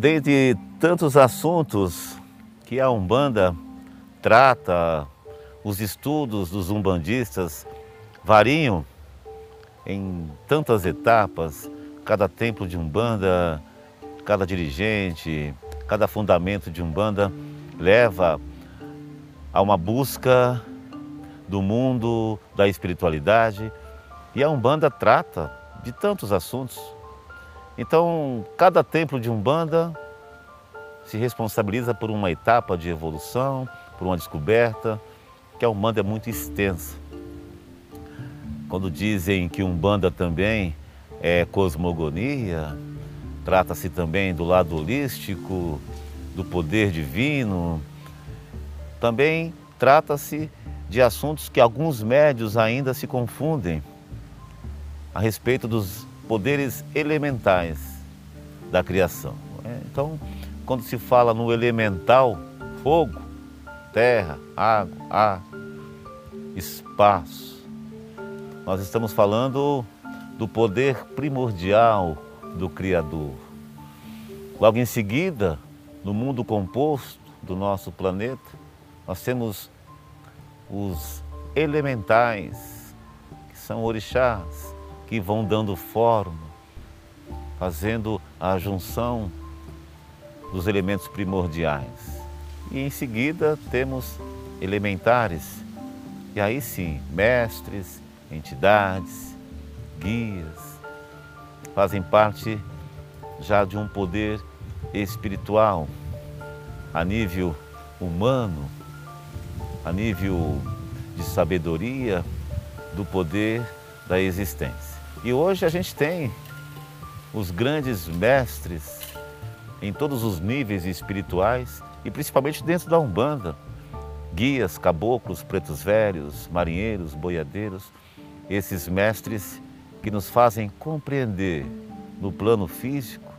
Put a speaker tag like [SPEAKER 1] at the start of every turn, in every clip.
[SPEAKER 1] Dentre tantos assuntos que a Umbanda trata, os estudos dos umbandistas variam em tantas etapas, cada templo de Umbanda, cada dirigente, cada fundamento de Umbanda leva a uma busca do mundo, da espiritualidade, e a Umbanda trata de tantos assuntos. Então, cada templo de Umbanda se responsabiliza por uma etapa de evolução, por uma descoberta, que a Umbanda é muito extensa. Quando dizem que Umbanda também é cosmogonia, trata-se também do lado holístico, do poder divino, também trata-se de assuntos que alguns médios ainda se confundem a respeito dos poderes elementais da criação. É, então, quando se fala no elemental, fogo, terra, água, ar, espaço, nós estamos falando do poder primordial do Criador. Logo em seguida, no mundo composto do nosso planeta, nós temos os elementais, que são orixás, que vão dando forma, fazendo a junção dos elementos primordiais. E em seguida temos elementares, e aí sim, mestres, entidades, guias, fazem parte já de um poder espiritual a nível humano, a nível de sabedoria, do poder da existência. E hoje a gente tem os grandes mestres em todos os níveis espirituais e principalmente dentro da Umbanda. Guias, caboclos, pretos velhos, marinheiros, boiadeiros, esses mestres que nos fazem compreender no plano físico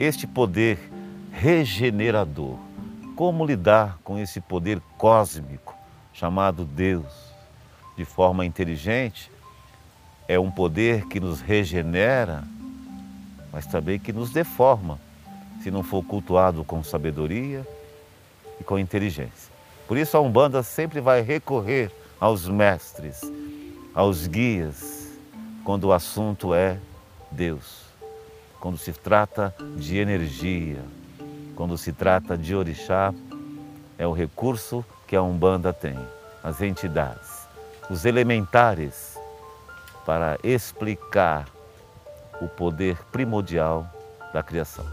[SPEAKER 1] este poder regenerador. Como lidar com esse poder cósmico chamado Deus de forma inteligente é um poder que nos regenera, mas também que nos deforma, se não for cultuado com sabedoria e com inteligência. Por isso a Umbanda sempre vai recorrer aos mestres, aos guias, quando o assunto é Deus, quando se trata de energia, quando se trata de orixá, é o recurso que a Umbanda tem, as entidades, os elementares para explicar o poder primordial da criação.